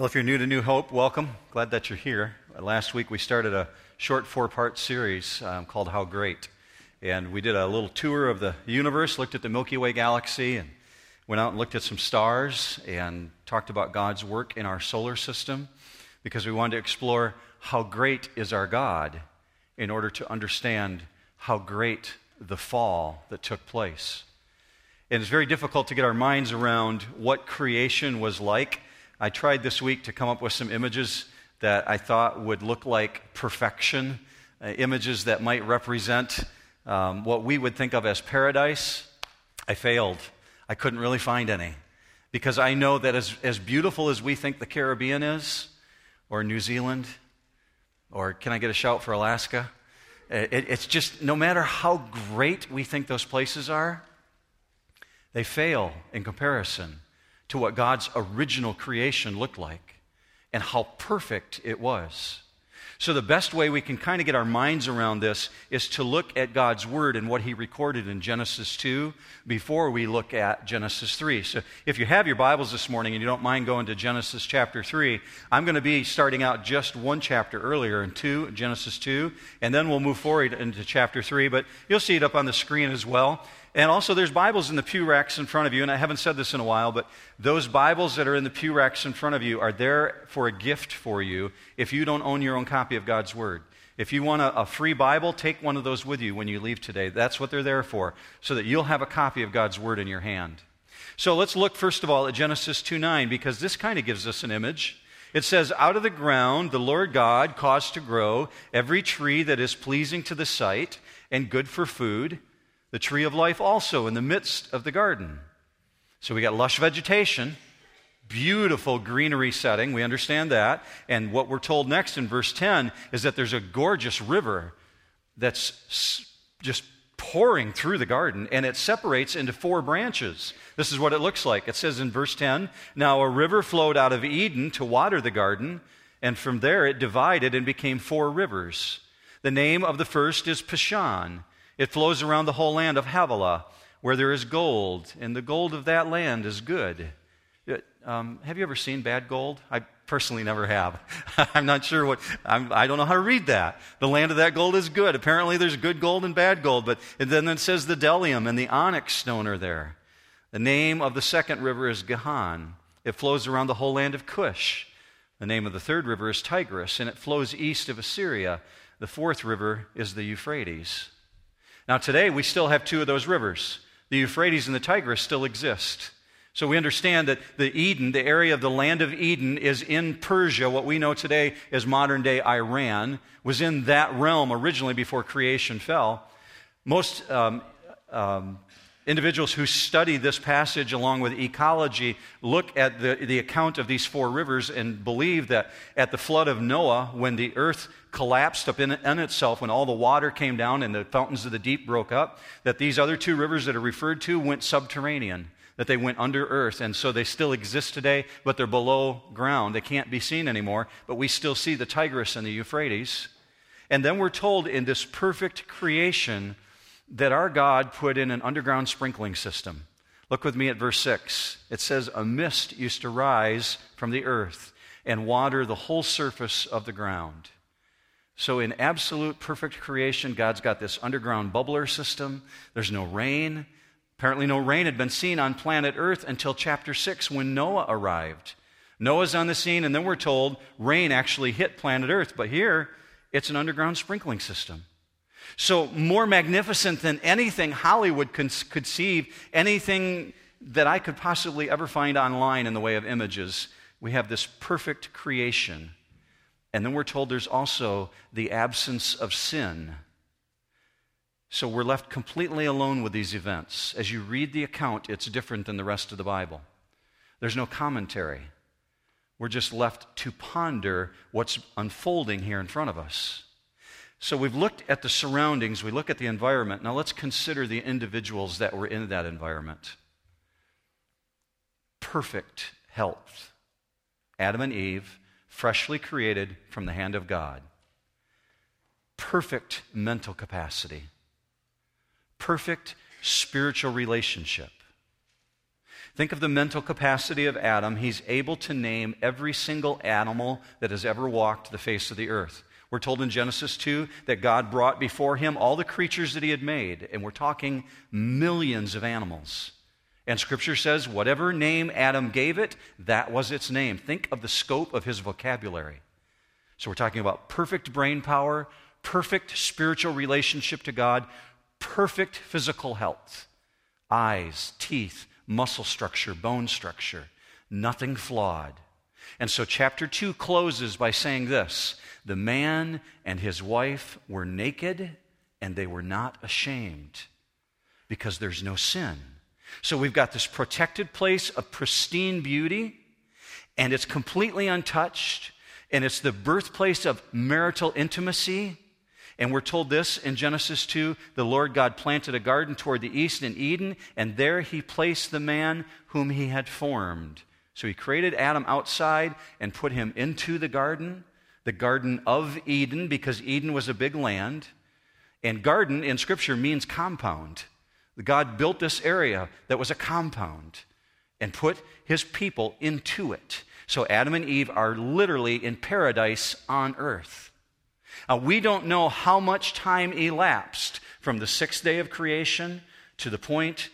Well, if you're new to New Hope, welcome. Glad that you're here. Last week we started a short four part series um, called How Great. And we did a little tour of the universe, looked at the Milky Way galaxy, and went out and looked at some stars and talked about God's work in our solar system because we wanted to explore how great is our God in order to understand how great the fall that took place. And it's very difficult to get our minds around what creation was like I tried this week to come up with some images that I thought would look like perfection, uh, images that might represent um, what we would think of as paradise. I failed. I couldn't really find any. Because I know that as, as beautiful as we think the Caribbean is, or New Zealand, or can I get a shout for Alaska? Uh, it, it's just no matter how great we think those places are, they fail in comparison to what God's original creation looked like and how perfect it was. So, the best way we can kind of get our minds around this is to look at God's Word and what He recorded in Genesis 2 before we look at Genesis 3. So, if you have your Bibles this morning and you don't mind going to Genesis chapter 3, I'm going to be starting out just one chapter earlier in 2, Genesis 2, and then we'll move forward into chapter 3. But you'll see it up on the screen as well. And also, there's Bibles in the pew racks in front of you. And I haven't said this in a while, but those Bibles that are in the pew racks in front of you are there for a gift for you if you don't own your own copy of God's Word. If you want a, a, free Bible, take one of those with you when you leave today. That's what they're there for, so that you'll have a copy of God's Word in your hand. So let's look first of all at Genesis 2 9, because this kind of gives us an image. It says, Out of the ground the Lord God caused to grow every tree that is pleasing to the sight and good for food the tree of life also in the midst of the garden. So we got lush vegetation, beautiful greenery setting. We understand that. And what we're told next in verse 10 is that there's a gorgeous river that's just pouring through the garden, and it separates into four branches. This is what it looks like. It says in verse 10 Now a river flowed out of Eden to water the garden, and from there it divided and became four rivers. The name of the first is Pishon. It flows around the whole land of Havilah, where there is gold, and the gold of that land is good. Um, have you ever seen bad gold? I personally never have. I'm not sure what, I'm, I do not know how to read that. The land of that gold is good. Apparently, there's good gold and bad gold, but then it says the bdellium and the onyx stone are there. The name of the second river is Gihon. It flows around the whole land of Cush. The name of the third river is Tigris, and it flows east of Assyria. The fourth river is the Euphrates. Now, today we still have two of those rivers. The Euphrates and the Tigris still exist. So we understand that the Eden, the area of the land of Eden, is in Persia, what we know today as modern day Iran, was in that realm originally before creation fell. Most um, um, individuals who study this passage along with ecology look at the, the account of these four rivers and believe that at the flood of Noah, when the earth collapsed up in, in, itself, when all the water came down and the fountains of the deep broke up, that these other two rivers that are referred to went subterranean, that they went under earth. And so they still exist today, but they're below ground. They can't be seen anymore, but we still see the Tigris and the Euphrates. And then we're told in this perfect creation that our God put in an underground sprinkling system. Look with me at verse 6. It says, A mist used to rise from the earth and water the whole surface of the ground. So, in absolute perfect creation, God's got this underground bubbler system. There's no rain. Apparently, no rain had been seen on planet Earth until chapter 6 when Noah arrived. Noah's on the scene, and then we're told rain actually hit planet Earth. But here, it's an underground sprinkling system. So, more magnificent than anything Hollywood could conceive, anything that I could possibly ever find online in the way of images, we have this perfect creation. And then we're told there's also the absence of sin. So we're left completely alone with these events. As you read the account, it's different than the rest of the Bible. There's no commentary. We're just left to ponder what's unfolding here in front of us. So we've looked at the surroundings, we look at the environment. Now let's consider the individuals that were in that environment. Perfect health. Adam and Eve, freshly created from the hand of God. Perfect mental capacity. Perfect spiritual relationship. Think of the mental capacity of Adam. He's able to name every single animal that has ever walked the face of the earth. We're told in Genesis 2 that God brought before him all the creatures that he had made, and we're talking millions of animals. And Scripture says, whatever name Adam gave it, that was its name. Think of the scope of his vocabulary. So we're talking about perfect brain power, perfect spiritual relationship to God, perfect physical health eyes, teeth, muscle structure, bone structure, nothing flawed. And so, chapter 2 closes by saying this The man and his wife were naked, and they were not ashamed because there's no sin. So, we've got this protected place of pristine beauty, and it's completely untouched, and it's the birthplace of marital intimacy. And we're told this in Genesis 2 the Lord God planted a garden toward the east in Eden, and there he placed the man whom he had formed. So he created Adam outside and put him into the garden, the Garden of Eden, because Eden was a big land. And garden in Scripture means compound. God built this area that was a compound and put his people into it. So Adam and Eve are literally in paradise on earth. Uh, we don't know how much time elapsed from the sixth day of creation to the point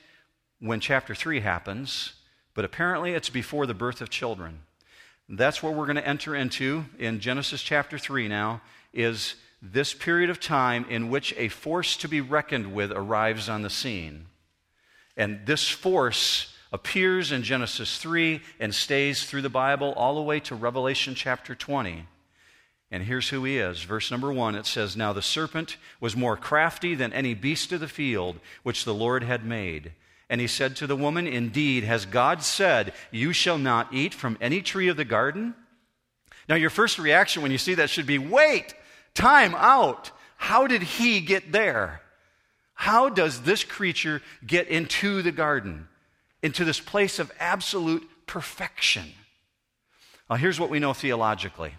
when chapter 3 happens, but apparently it's before the birth of children. That's what we're going to enter into in Genesis chapter 3 now, is this period of time in which a force to be reckoned with arrives on the scene. And this force appears in Genesis 3 and stays through the Bible all the way to Revelation chapter 20. And here's who he is. Verse number one it says, Now the serpent was more crafty than any beast of the field which the Lord had made. And he said to the woman, Indeed, has God said, You shall not eat from any tree of the garden? Now, your first reaction when you see that should be, Wait, time out. How did he get there? How does this creature get into the garden, into this place of absolute perfection? Well, here's what we know theologically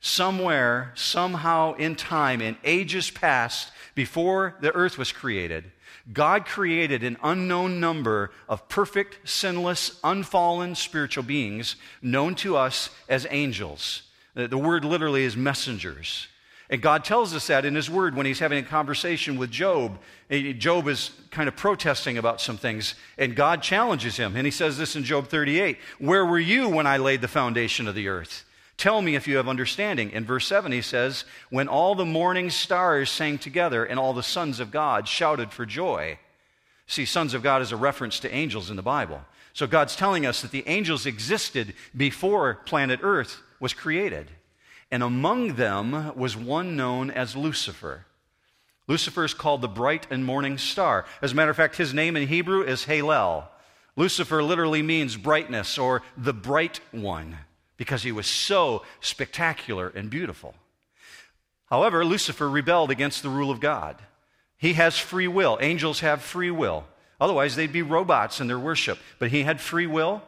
somewhere, somehow in time, in ages past, before the earth was created, God created an unknown number of perfect, sinless, unfallen spiritual beings known to us as angels. The word literally is messengers. And God tells us that in His Word when He's having a conversation with Job. Job is kind of protesting about some things, and God challenges him. And He says this in Job 38 Where were you when I laid the foundation of the earth? Tell me if you have understanding. In verse 7, he says, When all the morning stars sang together and all the sons of God shouted for joy. See, sons of God is a reference to angels in the Bible. So God's telling us that the angels existed before planet Earth was created. And among them was one known as Lucifer. Lucifer is called the bright and morning star. As a matter of fact, his name in Hebrew is Halel. Lucifer literally means brightness or the bright one because he was so spectacular and beautiful. However, Lucifer rebelled against the rule of God. He has free will. Angels have free will. Otherwise, they'd be robots in their worship. But he had free will,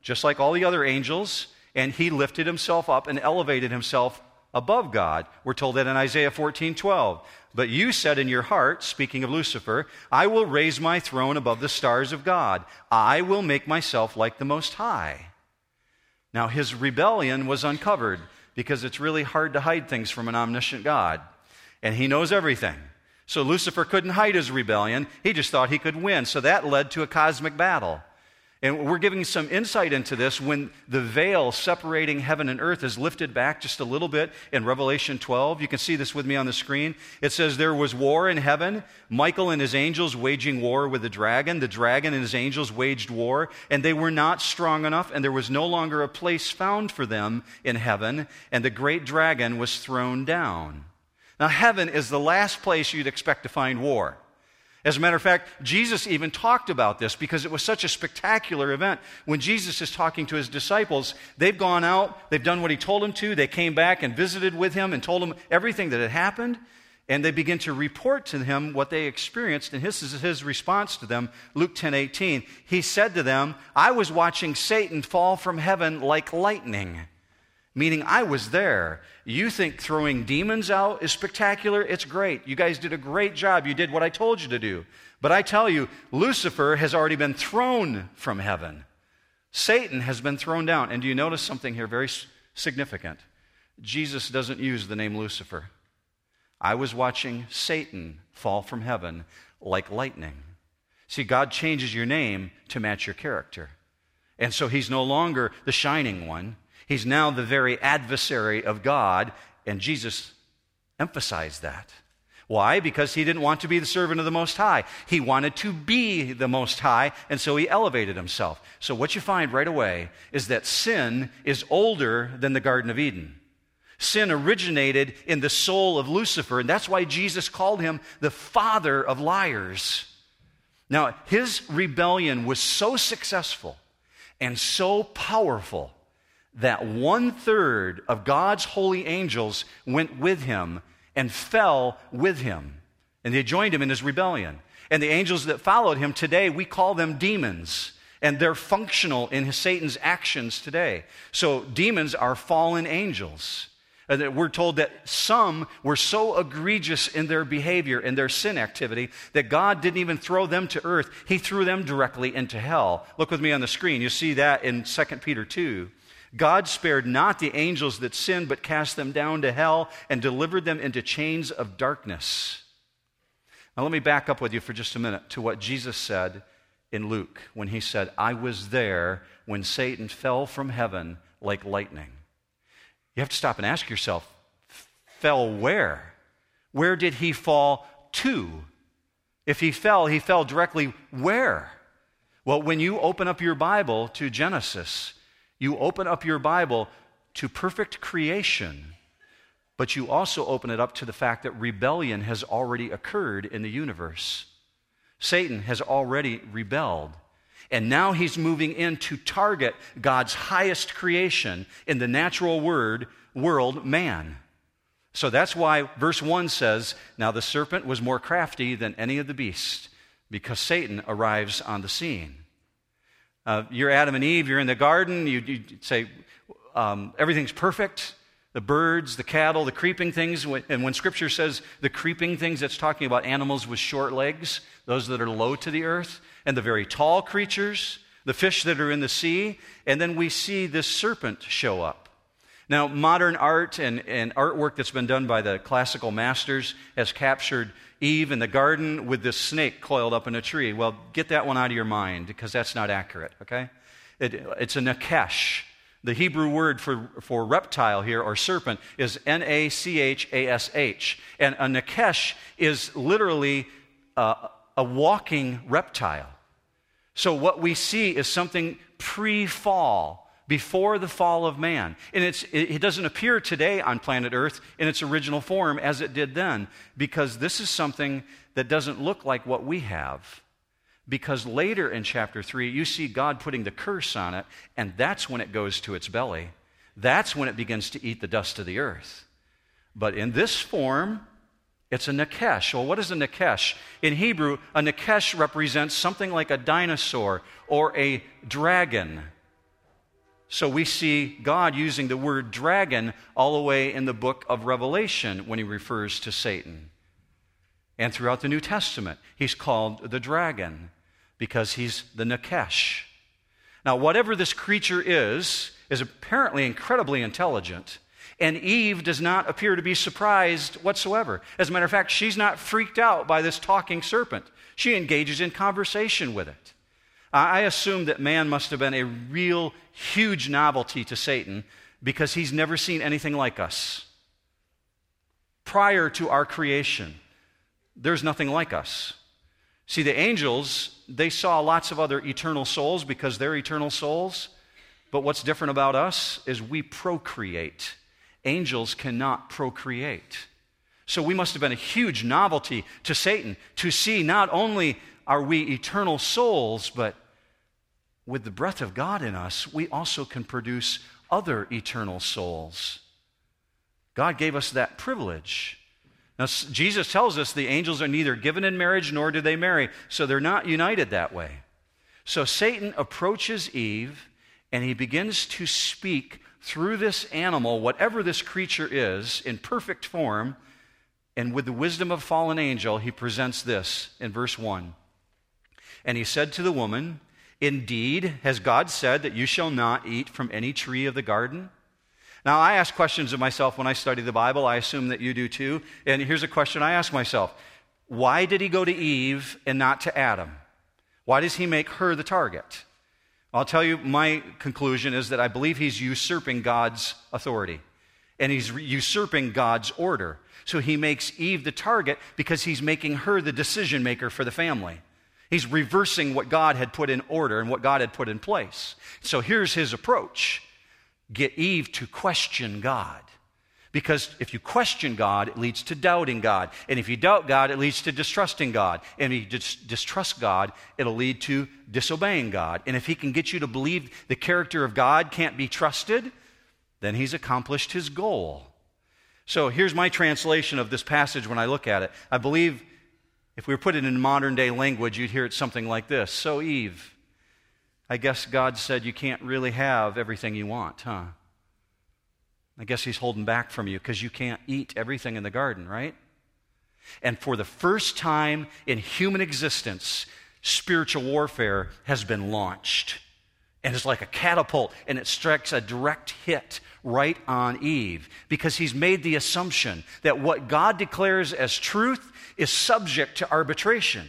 just like all the other angels, and he lifted himself up and elevated himself above God. We're told that in Isaiah 14 12. But you said in your heart, speaking of Lucifer, I will raise my throne above the stars of God. I will make myself like the Most High. Now, his rebellion was uncovered because it's really hard to hide things from an omniscient God, and he knows everything. So Lucifer couldn't hide his rebellion. He just thought he could win. So that led to a cosmic battle. And we're giving some insight into this when the veil separating heaven and earth is lifted back just a little bit in Revelation 12. You can see this with me on the screen. It says, There was war in heaven, Michael and his angels waging war with the dragon. The dragon and his angels waged war, and they were not strong enough, and there was no longer a place found for them in heaven, and the great dragon was thrown down. Now, heaven is the last place you'd expect to find war. As a matter of fact, Jesus even talked about this because it was such a spectacular event. When Jesus is talking to his disciples, they've gone out, they've done what he told them to, they came back and visited with him and told him everything that had happened, and they begin to report to him what they experienced, and this is his response to them, Luke 10 18. He said to them, I was watching Satan fall from heaven like lightning meaning I was there. You think throwing demons out is spectacular? It's great. You guys did a great job. You did what I told you to do. But I tell you, Lucifer has already been thrown from heaven. Satan has been thrown down. And do you notice something here very significant? Jesus doesn't use the name Lucifer. I was watching Satan fall from heaven like lightning. See, God changes your name to match your character. And so he's no longer the shining one. He's now the very adversary of God. And Jesus emphasized that. Why? Because he didn't want to be the servant of the Most High. He wanted to be the Most High, and so he elevated himself. So, what you find right away is that sin is older than the Garden of Eden. Sin originated in the soul of Lucifer, and that's why Jesus called him the father of liars. Now, his rebellion was so successful and so powerful that one third of God's holy angels went with him and fell with him. And they joined him in his rebellion. And the angels that followed him today, we call them demons. And they're functional in Satan's actions today. So demons are fallen angels. And we're told that some were so egregious in their behavior and their sin activity that God didn't even throw them to earth. He threw them directly into hell. Look with me on the screen. You see that in 2 Peter 2. God spared not the angels that sinned, but cast them down to hell and delivered them into chains of darkness. Now, let me back up with you for just a minute to what Jesus said in Luke when he said, I was there when Satan fell from heaven like lightning. You have to stop and ask yourself, fell where? Where did he fall to? If he fell, he fell directly where? Well, when you open up your Bible to Genesis, you open up your Bible to perfect creation, but you also open it up to the fact that rebellion has already occurred in the universe. Satan has already rebelled. And now he's moving in to target God's highest creation in the natural word, world, man. So that's why verse 1 says, Now the serpent was more crafty than any of the beasts, because Satan arrives on the scene. Uh, you're Adam and Eve, you're in the garden, you, you say, um, everything's perfect the birds, the cattle, the creeping things. And when Scripture says the creeping things, it's talking about animals with short legs, those that are low to the earth, and the very tall creatures, the fish that are in the sea. And then we see this serpent show up. Now, modern art and, and artwork that's been done by the classical masters has captured Eve in the garden with this snake coiled up in a tree. Well, get that one out of your mind because that's not accurate, okay? It, it's a nachash. The Hebrew word for, for reptile here or serpent is N A C H A S H. And a nachash is literally uh, a walking reptile. So what we see is something pre fall before the fall of man. And it doesn't appear today on planet Earth in its original form as it did then, because this is something that doesn't look like what we have. Because later in chapter 3, you see God putting the curse on it, and that's when it goes to its belly. That's when it begins to eat the dust of the earth. But in this form, it's a Nachash. Well, what is a Nachash? In Hebrew, a Nachash represents something like a dinosaur or a dragon. So we see God using the word dragon all the way in the book of Revelation when he refers to Satan. And throughout the New Testament, he's called the dragon because he's the Nachash. Now, whatever this creature is, is apparently incredibly intelligent. And Eve does not appear to be surprised whatsoever. As a matter of fact, she's not freaked out by this talking serpent. She engages in conversation with it. I assume that man must have been a real huge novelty to Satan because he's never seen anything like us. Prior to our creation, there's nothing like us. See, the angels, they saw lots of other eternal souls because they're eternal souls. But what's different about us is we procreate. Angels cannot procreate. So we must have been a huge novelty to Satan to see not only are we eternal souls, but with the breath of God in us, we also can produce other eternal souls. God gave us that privilege. Now, Jesus tells us the angels are neither given in marriage nor do they marry, so they're not united that way. So Satan approaches Eve and he begins to speak through this animal, whatever this creature is, in perfect form. And with the wisdom of a fallen angel, he presents this in verse 1. And he said to the woman, Indeed, has God said that you shall not eat from any tree of the garden? Now, I ask questions of myself when I study the Bible. I assume that you do too. And here's a question I ask myself Why did he go to Eve and not to Adam? Why does he make her the target? I'll tell you, my conclusion is that I believe he's usurping God's authority and he's usurping God's order. So he makes Eve the target because he's making her the decision maker for the family. He's reversing what God had put in order and what God had put in place. So here's his approach get Eve to question God. Because if you question God, it leads to doubting God. And if you doubt God, it leads to distrusting God. And if you dis- distrust God, it'll lead to disobeying God. And if he can get you to believe the character of God can't be trusted, then he's accomplished his goal. So here's my translation of this passage when I look at it. I believe if we were put it in modern day language, you'd hear it something like this So, Eve, I guess God said you can't really have everything you want, huh? I guess He's holding back from you because you can't eat everything in the garden, right? And for the first time in human existence, spiritual warfare has been launched. And it's like a catapult, and it strikes a direct hit right on Eve because he's made the assumption that what God declares as truth is subject to arbitration.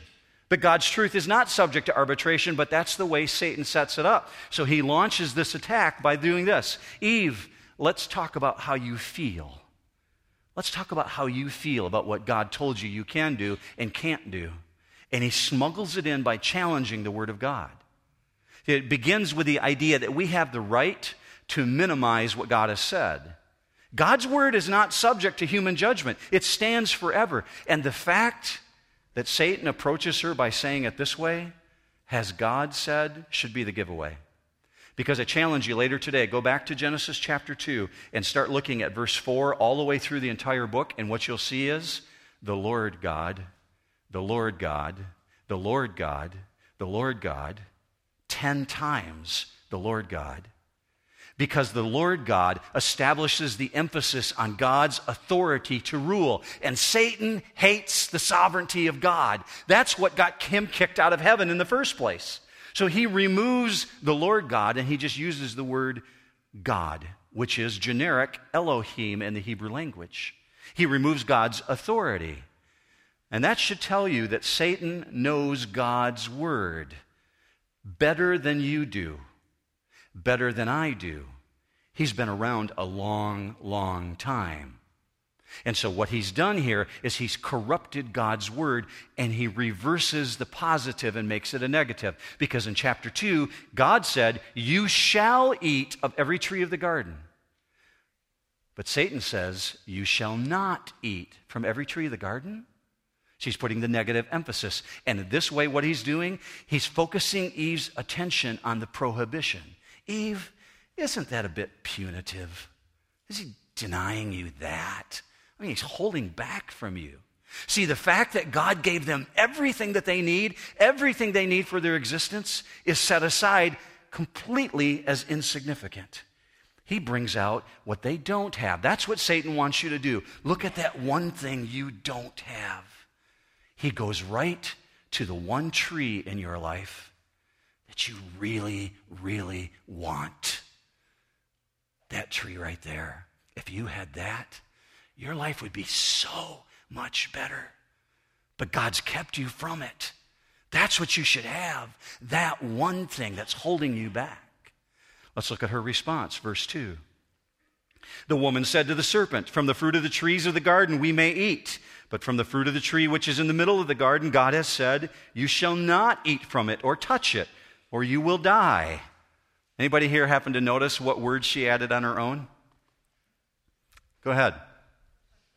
But God's truth is not subject to arbitration, but that's the way Satan sets it up. So he launches this attack by doing this Eve, let's talk about how you feel. Let's talk about how you feel about what God told you you can do and can't do. And he smuggles it in by challenging the Word of God. It begins with the idea that we have the right to minimize what God has said. God's word is not subject to human judgment, it stands forever. And the fact that Satan approaches her by saying it this way, has God said, should be the giveaway. Because I challenge you later today, go back to Genesis chapter 2 and start looking at verse 4 all the way through the entire book, and what you'll see is the Lord God, the Lord God, the Lord God, the Lord God, 10 times the Lord God because the Lord God establishes the emphasis on God's authority to rule. And Satan hates the sovereignty of God. That's what got him kicked out of heaven in the first place. So he removes the Lord God and he just uses the word God, which is generic Elohim in the Hebrew language. He removes God's authority. And that should tell you that Satan knows God's word better than you do better than I do. He's been around a long, long time. And so, what he's done here is he's corrupted God's word and he reverses the positive and makes it a negative. Because in chapter 2, God said, You shall eat of every tree of the garden. But Satan says, You shall not eat from every tree of the garden. She's putting the negative emphasis. And in this way, what he's doing, he's focusing Eve's attention on the prohibition. Eve, isn't that a bit punitive? Is he denying you that? I mean, he's holding back from you. See, the fact that God gave them everything that they need, everything they need for their existence, is set aside completely as insignificant. He brings out what they don't have. That's what Satan wants you to do. Look at that one thing you don't have. He goes right to the one tree in your life that you really, really want. That tree right there. If you had that, your life would be so much better. But God's kept you from it. That's what you should have. That one thing that's holding you back. Let's look at her response, verse 2. The woman said to the serpent, From the fruit of the trees of the garden we may eat, but from the fruit of the tree which is in the middle of the garden, God has said, You shall not eat from it or touch it, or you will die. Anybody here happen to notice what words she added on her own? Go ahead.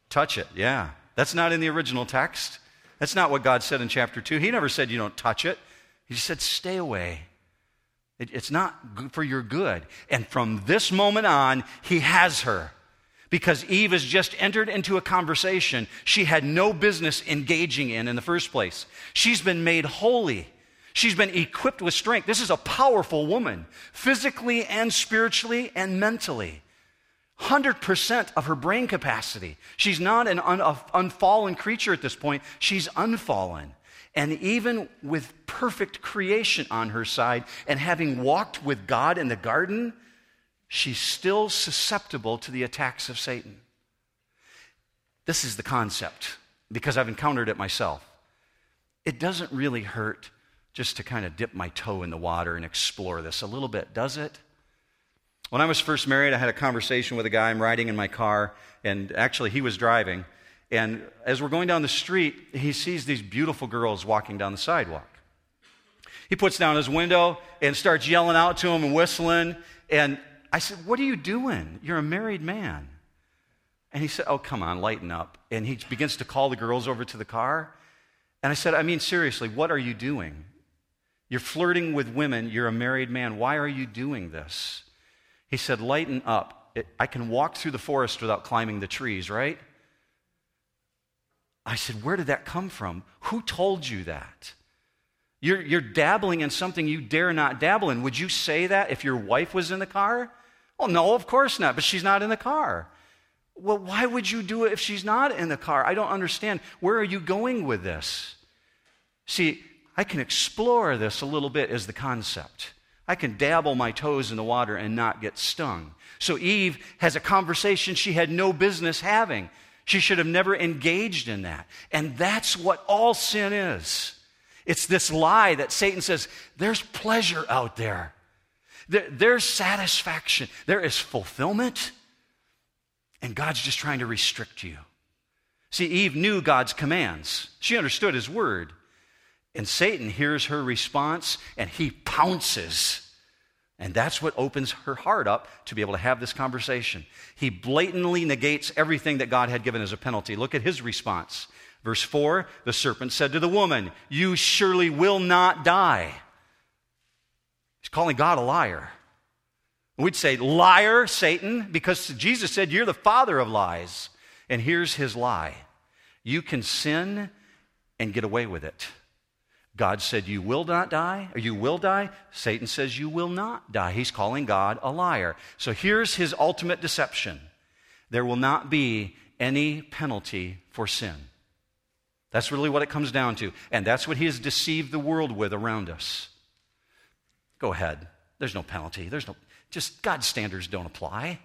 Touch it, yeah. That's not in the original text. That's not what God said in chapter 2. He never said you don't touch it, He just said stay away. It, it's not for your good. And from this moment on, He has her. Because Eve has just entered into a conversation she had no business engaging in in the first place. She's been made holy. She's been equipped with strength. This is a powerful woman, physically and spiritually and mentally. 100% of her brain capacity. She's not an un, unfallen creature at this point, she's unfallen. And even with perfect creation on her side and having walked with God in the garden, she's still susceptible to the attacks of Satan. This is the concept because I've encountered it myself. It doesn't really hurt just to kind of dip my toe in the water and explore this a little bit, does it? When I was first married, I had a conversation with a guy. I'm riding in my car, and actually, he was driving. And as we're going down the street, he sees these beautiful girls walking down the sidewalk. He puts down his window and starts yelling out to them and whistling. And I said, What are you doing? You're a married man. And he said, Oh, come on, lighten up. And he begins to call the girls over to the car. And I said, I mean, seriously, what are you doing? You're flirting with women. You're a married man. Why are you doing this? He said, Lighten up. I can walk through the forest without climbing the trees, right? I said, Where did that come from? Who told you that? You're, you're dabbling in something you dare not dabble in. Would you say that if your wife was in the car? Well, no, of course not, but she's not in the car. Well, why would you do it if she's not in the car? I don't understand. Where are you going with this? See, I can explore this a little bit as the concept. I can dabble my toes in the water and not get stung. So Eve has a conversation she had no business having. She should have never engaged in that. And that's what all sin is. It's this lie that Satan says there's pleasure out there, there, there's satisfaction, there is fulfillment, and God's just trying to restrict you. See, Eve knew God's commands, she understood his word. And Satan hears her response and he pounces. And that's what opens her heart up to be able to have this conversation. He blatantly negates everything that God had given as a penalty. Look at his response. Verse 4 The serpent said to the woman, You surely will not die. He's calling God a liar. We'd say, Liar, Satan, because Jesus said, You're the father of lies. And here's his lie you can sin and get away with it. God said, You will not die, or you will die. Satan says, You will not die. He's calling God a liar. So here's his ultimate deception there will not be any penalty for sin. That's really what it comes down to. And that's what he has deceived the world with around us. Go ahead. There's no penalty. There's no, just God's standards don't apply.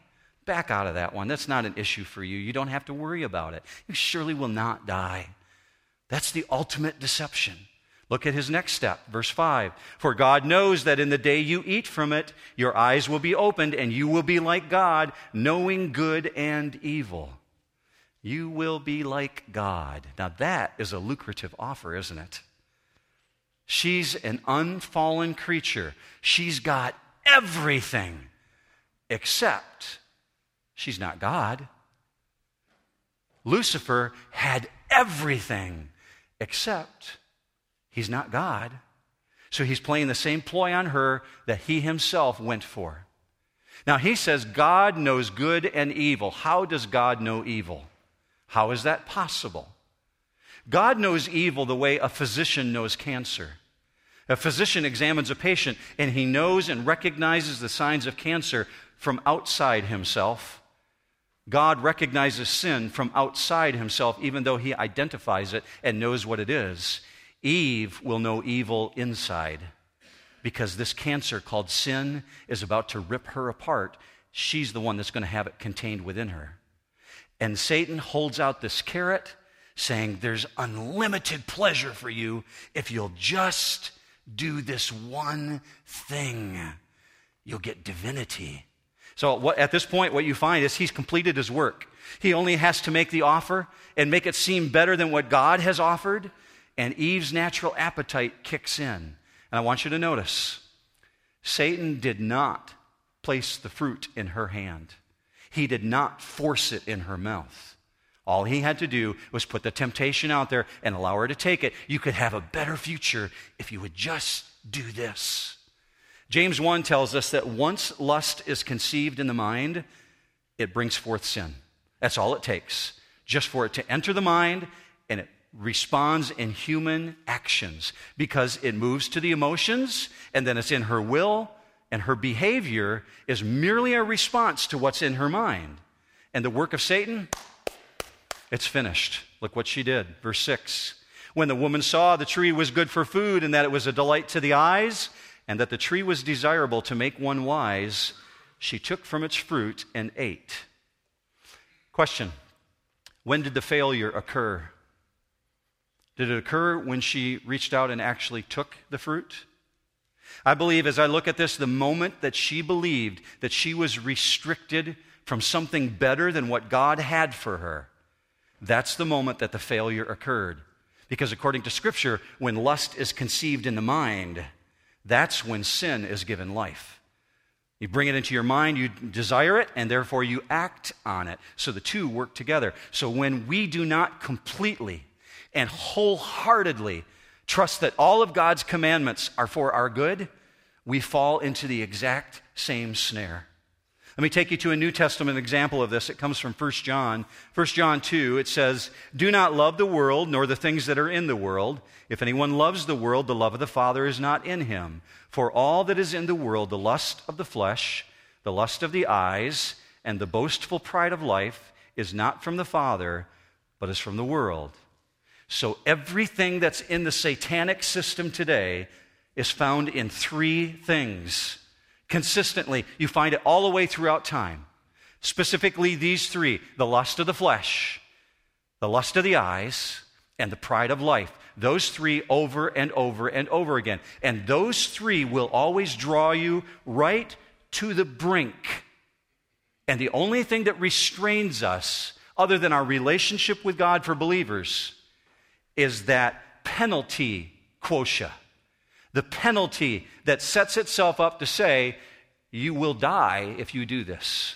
Back out of that one. That's not an issue for you. You don't have to worry about it. You surely will not die. That's the ultimate deception. Look at his next step, verse 5. For God knows that in the day you eat from it, your eyes will be opened and you will be like God, knowing good and evil. You will be like God. Now, that is a lucrative offer, isn't it? She's an unfallen creature. She's got everything, except she's not God. Lucifer had everything, except He's not God. So he's playing the same ploy on her that he himself went for. Now he says God knows good and evil. How does God know evil? How is that possible? God knows evil the way a physician knows cancer. A physician examines a patient and he knows and recognizes the signs of cancer from outside himself. God recognizes sin from outside himself, even though he identifies it and knows what it is. Eve will know evil inside because this cancer called sin is about to rip her apart. She's the one that's going to have it contained within her. And Satan holds out this carrot saying, There's unlimited pleasure for you if you'll just do this one thing. You'll get divinity. So, what, at this point, what you find is he's completed his work. He only has to make the offer and make it seem better than what God has offered and Eve's natural appetite kicks in. And I want you to notice Satan did not place the fruit in her hand, he did not force it in her mouth. All he had to do was put the temptation out there and allow her to take it. You could have a better future if you would just do this. James 1 tells us that once lust is conceived in the mind, it brings forth sin. That's all it takes. Just for it to enter the mind responds in human actions because it moves to the emotions and then it's in her will, and her behavior is merely a response to what's in her mind. And the work of Satan, it's finished. Look what she did. Verse 6. When the woman saw the tree was good for food and that it was a delight to the eyes, and that the tree was desirable to make one wise, she took from its fruit and ate. Question When did the failure occur? Did it occur when she reached out and actually took the fruit? I believe as I look at this, the moment that she believed that she was restricted from something better than what God had for her, that's the moment that the failure occurred. Because according to Scripture, when lust is conceived in the mind, that's when sin is given life. You bring it into your mind, you desire it, and therefore you act on it. So the two work together. So when we do not completely and wholeheartedly trust that all of God's commandments are for our good, we fall into the exact same snare. Let me take you to a New Testament example of this. It comes from 1 John. 1 John 2, it says, Do not love the world, nor the things that are in the world. If anyone loves the world, the love of the Father is not in him. For all that is in the world, the lust of the flesh, the lust of the eyes, and the boastful pride of life, is not from the Father, but is from the world. So everything that's in the satanic system today is found in three things consistently. You find it all the way throughout time. Specifically, these three the lust of the flesh, the lust of the eyes, and the pride of life. Those three over and over and over again. And those three will always draw you right to the brink. And the only thing that restrains us, other than our relationship with God for believers, is that penalty quota the penalty that sets itself up to say, you will die if you do this.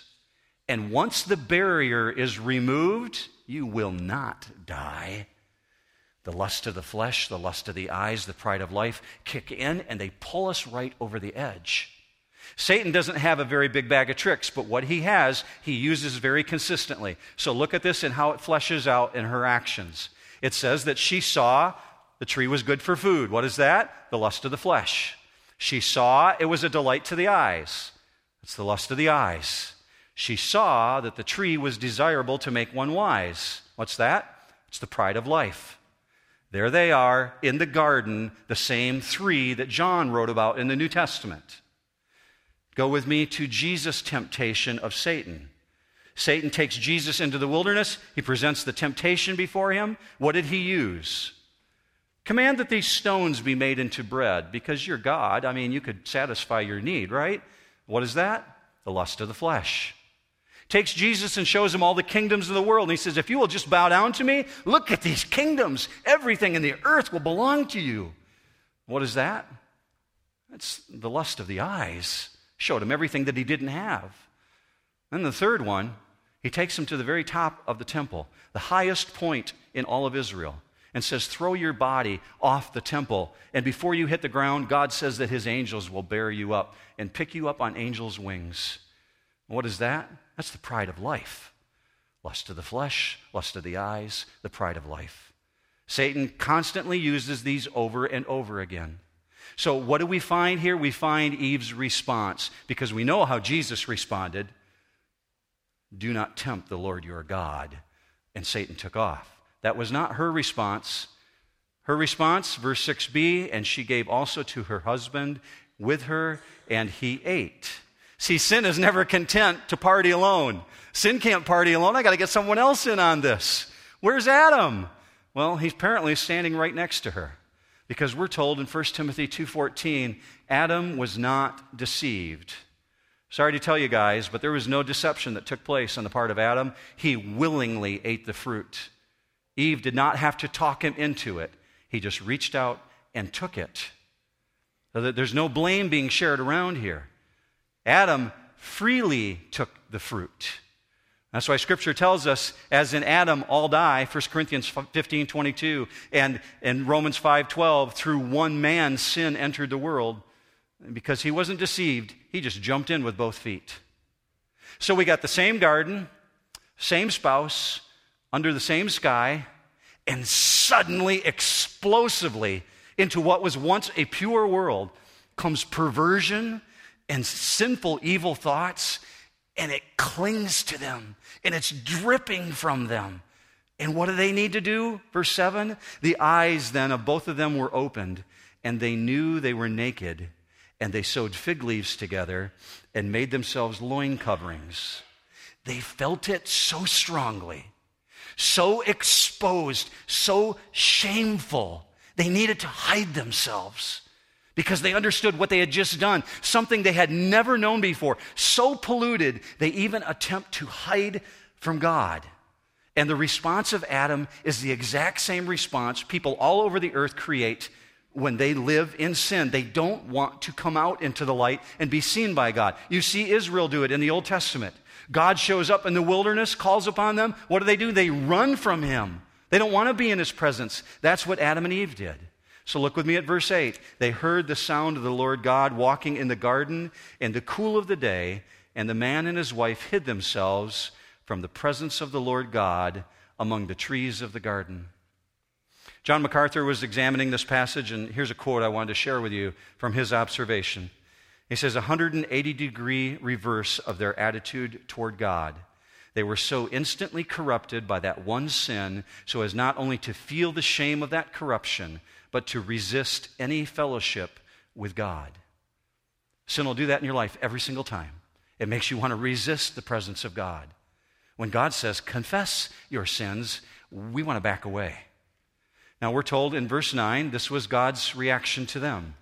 And once the barrier is removed, you will not die. The lust of the flesh, the lust of the eyes, the pride of life kick in and they pull us right over the edge. Satan doesn't have a very big bag of tricks, but what he has, he uses very consistently. So look at this and how it fleshes out in her actions. It says that she saw the tree was good for food. What is that? The lust of the flesh. She saw it was a delight to the eyes. It's the lust of the eyes. She saw that the tree was desirable to make one wise. What's that? It's the pride of life. There they are in the garden, the same three that John wrote about in the New Testament. Go with me to Jesus' temptation of Satan. Satan takes Jesus into the wilderness. He presents the temptation before him. What did he use? Command that these stones be made into bread because you're God. I mean, you could satisfy your need, right? What is that? The lust of the flesh. Takes Jesus and shows him all the kingdoms of the world. And he says, If you will just bow down to me, look at these kingdoms. Everything in the earth will belong to you. What is that? That's the lust of the eyes. Showed him everything that he didn't have. Then the third one, he takes him to the very top of the temple, the highest point in all of Israel and says, Throw your body off the temple. And before you hit the ground, God says that his angels will bear you up and pick you up on angels' wings. What is that? That's the pride of life lust of the flesh, lust of the eyes, the pride of life. Satan constantly uses these over and over again. So, what do we find here? We find Eve's response because we know how Jesus responded Do not tempt the Lord your God. And Satan took off. That was not her response. Her response, verse 6b, and she gave also to her husband with her, and he ate. See, sin is never content to party alone. Sin can't party alone. I got to get someone else in on this. Where's Adam? Well, he's apparently standing right next to her because we're told in 1 Timothy 2:14, Adam was not deceived. Sorry to tell you guys, but there was no deception that took place on the part of Adam. He willingly ate the fruit. Eve did not have to talk him into it, he just reached out and took it. So there's no blame being shared around here. Adam freely took the fruit. That's why Scripture tells us, as in Adam all die, 1 Corinthians 15 22, and in Romans 5 12, through one man sin entered the world. Because he wasn't deceived, he just jumped in with both feet. So we got the same garden, same spouse, under the same sky, and suddenly, explosively, into what was once a pure world comes perversion and sinful, evil thoughts, and it clings to them, and it's dripping from them. And what do they need to do? Verse 7 The eyes then of both of them were opened, and they knew they were naked, and they sewed fig leaves together and made themselves loin coverings. They felt it so strongly, so exposed, so shameful. They needed to hide themselves because they understood what they had just done, something they had never known before. So polluted, they even attempt to hide from God. And the response of Adam is the exact same response people all over the earth create when they live in sin. They don't want to come out into the light and be seen by God. You see Israel do it in the Old Testament. God shows up in the wilderness, calls upon them. What do they do? They run from him. They don't want to be in his presence. That's what Adam and Eve did. So look with me at verse 8. They heard the sound of the Lord God walking in the garden in the cool of the day, and the man and his wife hid themselves from the presence of the Lord God among the trees of the garden. John MacArthur was examining this passage, and here's a quote I wanted to share with you from his observation. He says, 180 degree reverse of their attitude toward God. They were so instantly corrupted by that one sin, so as not only to feel the shame of that corruption, but to resist any fellowship with God. Sin will do that in your life every single time. It makes you want to resist the presence of God. When God says, confess your sins, we want to back away. Now, we're told in verse 9, this was God's reaction to them.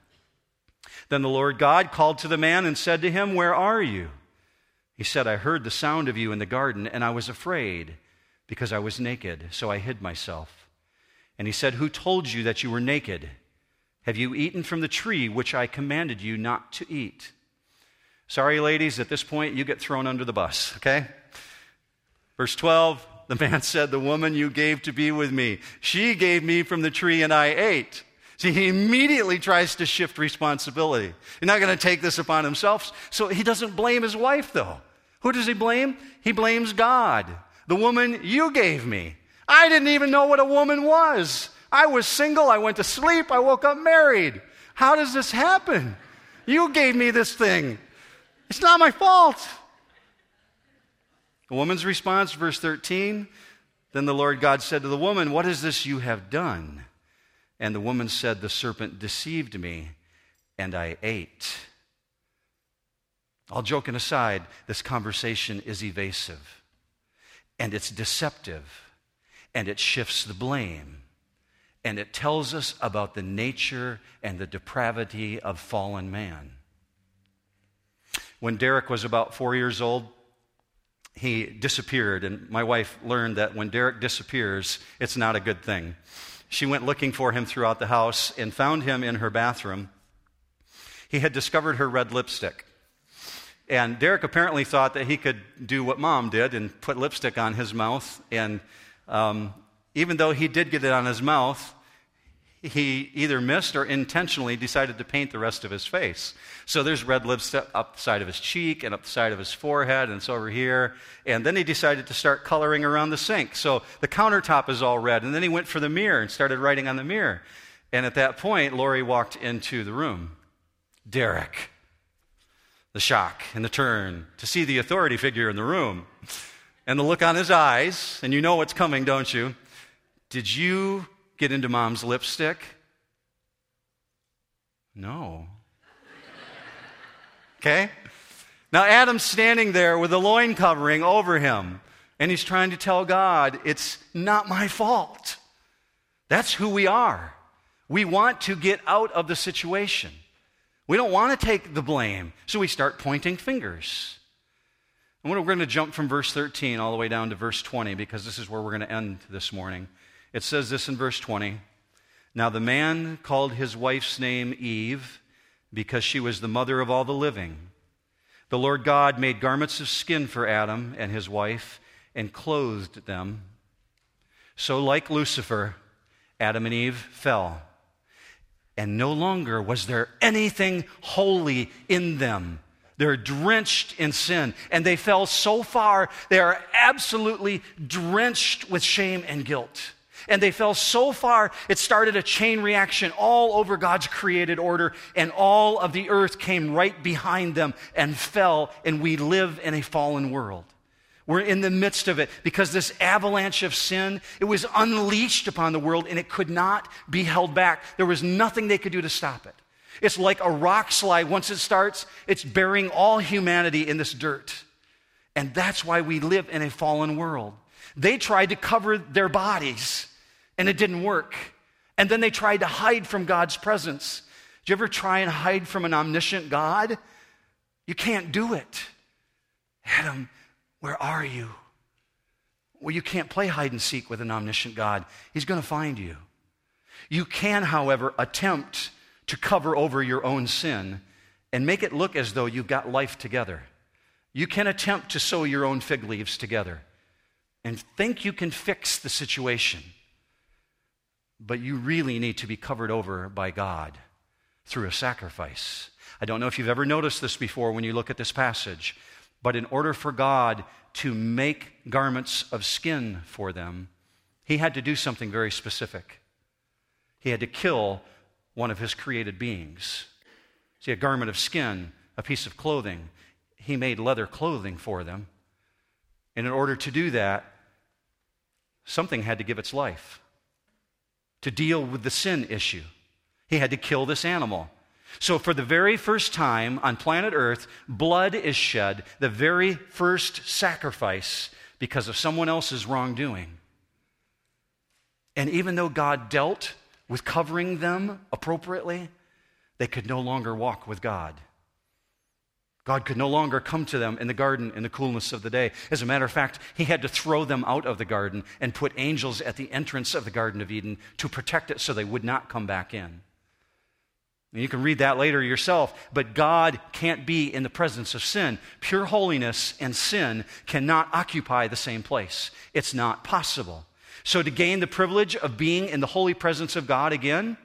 Then the Lord God called to the man and said to him, Where are you? He said, I heard the sound of you in the garden, and I was afraid because I was naked, so I hid myself. And he said, Who told you that you were naked? Have you eaten from the tree which I commanded you not to eat? Sorry, ladies, at this point you get thrown under the bus, okay? Verse 12 The man said, The woman you gave to be with me, she gave me from the tree and I ate. See, he immediately tries to shift responsibility. He's not going to take this upon himself. So he doesn't blame his wife, though. Who does he blame? He blames God. The woman you gave me. I didn't even know what a woman was. I was single. I went to sleep. I woke up married. How does this happen? You gave me this thing. It's not my fault. The woman's response, verse 13 Then the Lord God said to the woman, What is this you have done? And the woman said, The serpent deceived me, and I ate. All joking aside, this conversation is evasive, and it's deceptive, and it shifts the blame, and it tells us about the nature and the depravity of fallen man. When Derek was about four years old, he disappeared. And my wife learned that when Derek disappears, it's not a good thing. She went looking for him throughout the house and found him in her bathroom. He had discovered her red lipstick. And Derek apparently thought that he could do what mom did and put lipstick on his mouth. And um, even though he did get it on his mouth, he either missed or intentionally decided to paint the rest of his face. So there's red lips up the side of his cheek and up the side of his forehead and it's over here. And then he decided to start coloring around the sink. So the countertop is all red. And then he went for the mirror and started writing on the mirror. And at that point, Lori walked into the room. Derek. The shock and the turn to see the authority figure in the room and the look on his eyes. And you know what's coming, don't you? Did you get into mom's lipstick? No. Okay? Now, Adam's standing there with a loin covering over him, and he's trying to tell God, it's not my fault. That's who we are. We want to get out of the situation. We don't want to take the blame, so we start pointing fingers. And we're going to jump from verse 13 all the way down to verse 20 because this is where we're going to end this morning. It says this in verse 20 Now the man called his wife's name Eve because she was the mother of all the living. The Lord God made garments of skin for Adam and his wife and clothed them. So, like Lucifer, Adam and Eve fell. And no longer was there anything holy in them. They're drenched in sin. And they fell so far, they are absolutely drenched with shame and guilt. And they fell so far, it started a chain reaction all over God's created order, and all of the earth came right behind them and fell, and we live in a fallen world. We're in the midst of it because this avalanche of sin, it was unleashed upon the world and it could not be held back. There was nothing they could do to stop it. It's like a rock slide. Once it starts, it's burying all humanity in this dirt. And that's why we live in a fallen world. They tried to cover their bodies and it didn't work. And then they tried to hide from God's presence. Do you ever try and hide from an omniscient God? You can't do it. Adam, where are you? Well, you can't play hide and seek with an omniscient God. He's going to find you. You can, however, attempt to cover over your own sin and make it look as though you've got life together. You can attempt to sew your own fig leaves together and think you can fix the situation. But you really need to be covered over by God through a sacrifice. I don't know if you've ever noticed this before when you look at this passage. But in order for God to make garments of skin for them, he had to do something very specific. He had to kill one of his created beings. See, a garment of skin, a piece of clothing. He made leather clothing for them. And in order to do that, something had to give its life to deal with the sin issue. He had to kill this animal. So, for the very first time on planet Earth, blood is shed, the very first sacrifice because of someone else's wrongdoing. And even though God dealt with covering them appropriately, they could no longer walk with God. God could no longer come to them in the garden in the coolness of the day. As a matter of fact, he had to throw them out of the garden and put angels at the entrance of the Garden of Eden to protect it so they would not come back in. And you can read that later yourself, but God can't be in the presence of sin. Pure holiness and sin cannot occupy the same place. It's not possible. So, to gain the privilege of being in the holy presence of God again,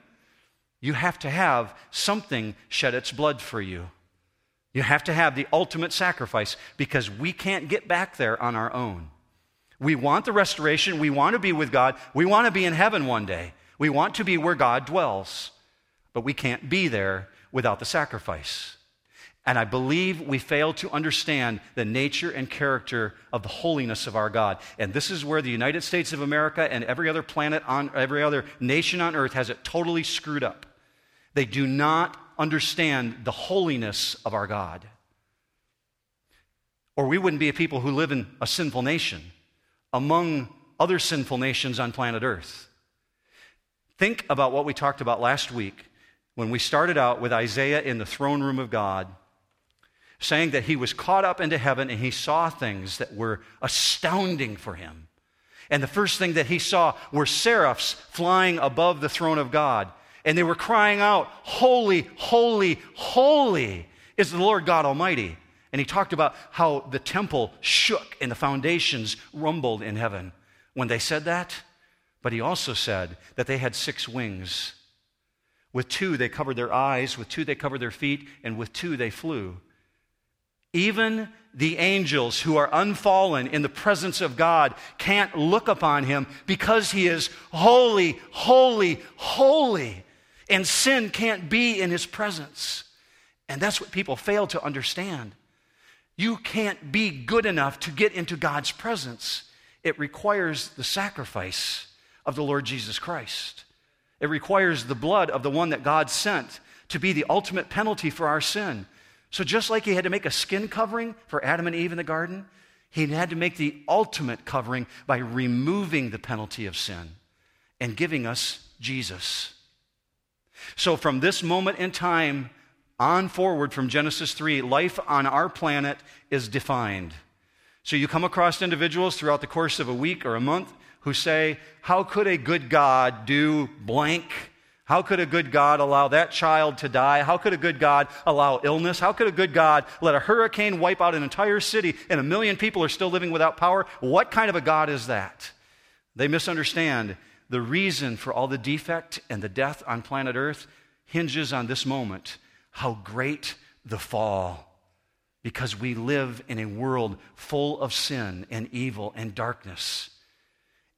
you have to have something shed its blood for you. You have to have the ultimate sacrifice because we can't get back there on our own. We want the restoration. We want to be with God. We want to be in heaven one day. We want to be where God dwells but we can't be there without the sacrifice. And I believe we fail to understand the nature and character of the holiness of our God. And this is where the United States of America and every other planet on every other nation on earth has it totally screwed up. They do not understand the holiness of our God. Or we wouldn't be a people who live in a sinful nation among other sinful nations on planet earth. Think about what we talked about last week when we started out with Isaiah in the throne room of God, saying that he was caught up into heaven and he saw things that were astounding for him. And the first thing that he saw were seraphs flying above the throne of God. And they were crying out, Holy, holy, holy is the Lord God Almighty. And he talked about how the temple shook and the foundations rumbled in heaven when they said that. But he also said that they had six wings with two, they covered their eyes. With two, they covered their feet. And with two, they flew. Even the angels who are unfallen in the presence of God can't look upon him because he is holy, holy, holy. And sin can't be in his presence. And that's what people fail to understand. You can't be good enough to get into God's presence, it requires the sacrifice of the Lord Jesus Christ. It requires the blood of the one that God sent to be the ultimate penalty for our sin. So, just like he had to make a skin covering for Adam and Eve in the garden, he had to make the ultimate covering by removing the penalty of sin and giving us Jesus. So, from this moment in time on forward from Genesis 3, life on our planet is defined. So, you come across individuals throughout the course of a week or a month who say, How could a good God do blank? How could a good God allow that child to die? How could a good God allow illness? How could a good God let a hurricane wipe out an entire city and a million people are still living without power? What kind of a God is that? They misunderstand. The reason for all the defect and the death on planet Earth hinges on this moment how great the fall. Because we live in a world full of sin and evil and darkness.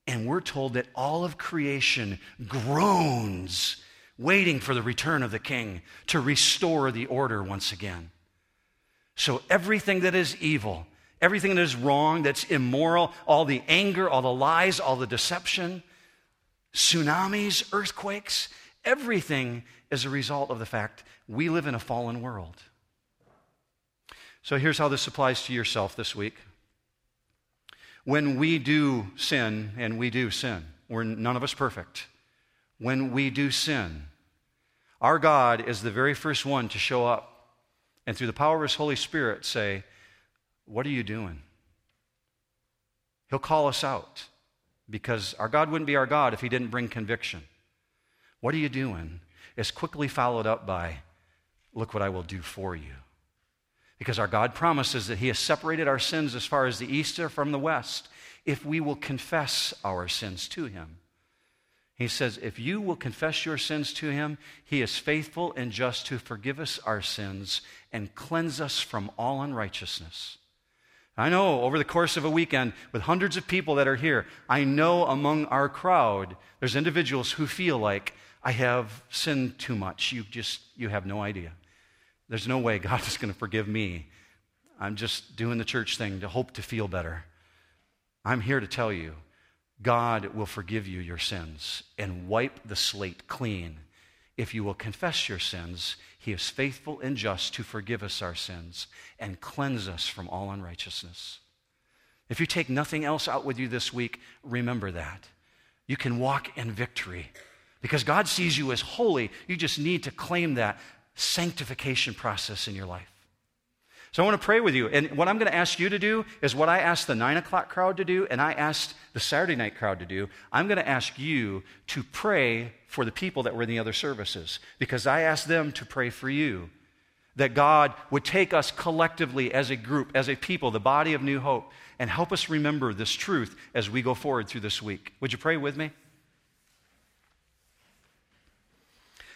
And we're told that all of creation groans, waiting for the return of the king to restore the order once again. So everything that is evil, everything that is wrong, that's immoral, all the anger, all the lies, all the deception, tsunamis, earthquakes, everything is a result of the fact we live in a fallen world. So here's how this applies to yourself this week. When we do sin, and we do sin, we're none of us perfect. When we do sin, our God is the very first one to show up and through the power of His Holy Spirit say, What are you doing? He'll call us out because our God wouldn't be our God if He didn't bring conviction. What are you doing? Is quickly followed up by, Look what I will do for you. Because our God promises that He has separated our sins as far as the east are from the west if we will confess our sins to Him. He says, If you will confess your sins to Him, He is faithful and just to forgive us our sins and cleanse us from all unrighteousness. I know over the course of a weekend with hundreds of people that are here, I know among our crowd, there's individuals who feel like, I have sinned too much. You just, you have no idea. There's no way God is going to forgive me. I'm just doing the church thing to hope to feel better. I'm here to tell you God will forgive you your sins and wipe the slate clean. If you will confess your sins, He is faithful and just to forgive us our sins and cleanse us from all unrighteousness. If you take nothing else out with you this week, remember that. You can walk in victory because God sees you as holy. You just need to claim that sanctification process in your life. So I want to pray with you. And what I'm going to ask you to do is what I asked the nine o'clock crowd to do, and I asked the Saturday night crowd to do. I'm going to ask you to pray for the people that were in the other services because I asked them to pray for you. That God would take us collectively as a group, as a people, the body of New Hope, and help us remember this truth as we go forward through this week. Would you pray with me?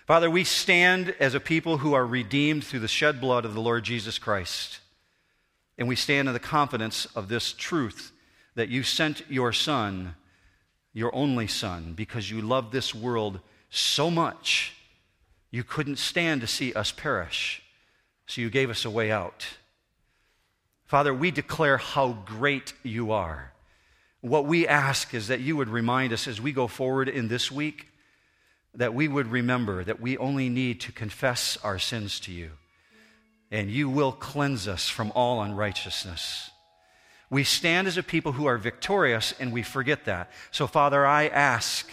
Father, we stand as a people who are redeemed through the shed blood of the Lord Jesus Christ. And we stand in the confidence of this truth that you sent your Son, your only Son, because you loved this world so much you couldn't stand to see us perish. So you gave us a way out. Father, we declare how great you are. What we ask is that you would remind us as we go forward in this week that we would remember that we only need to confess our sins to you, and you will cleanse us from all unrighteousness. We stand as a people who are victorious, and we forget that. So, Father, I ask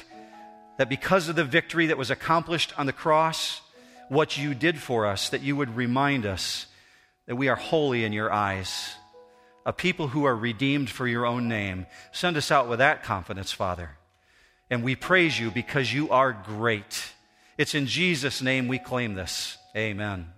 that because of the victory that was accomplished on the cross, what you did for us, that you would remind us that we are holy in your eyes, a people who are redeemed for your own name. Send us out with that confidence, Father. And we praise you because you are great. It's in Jesus' name we claim this. Amen.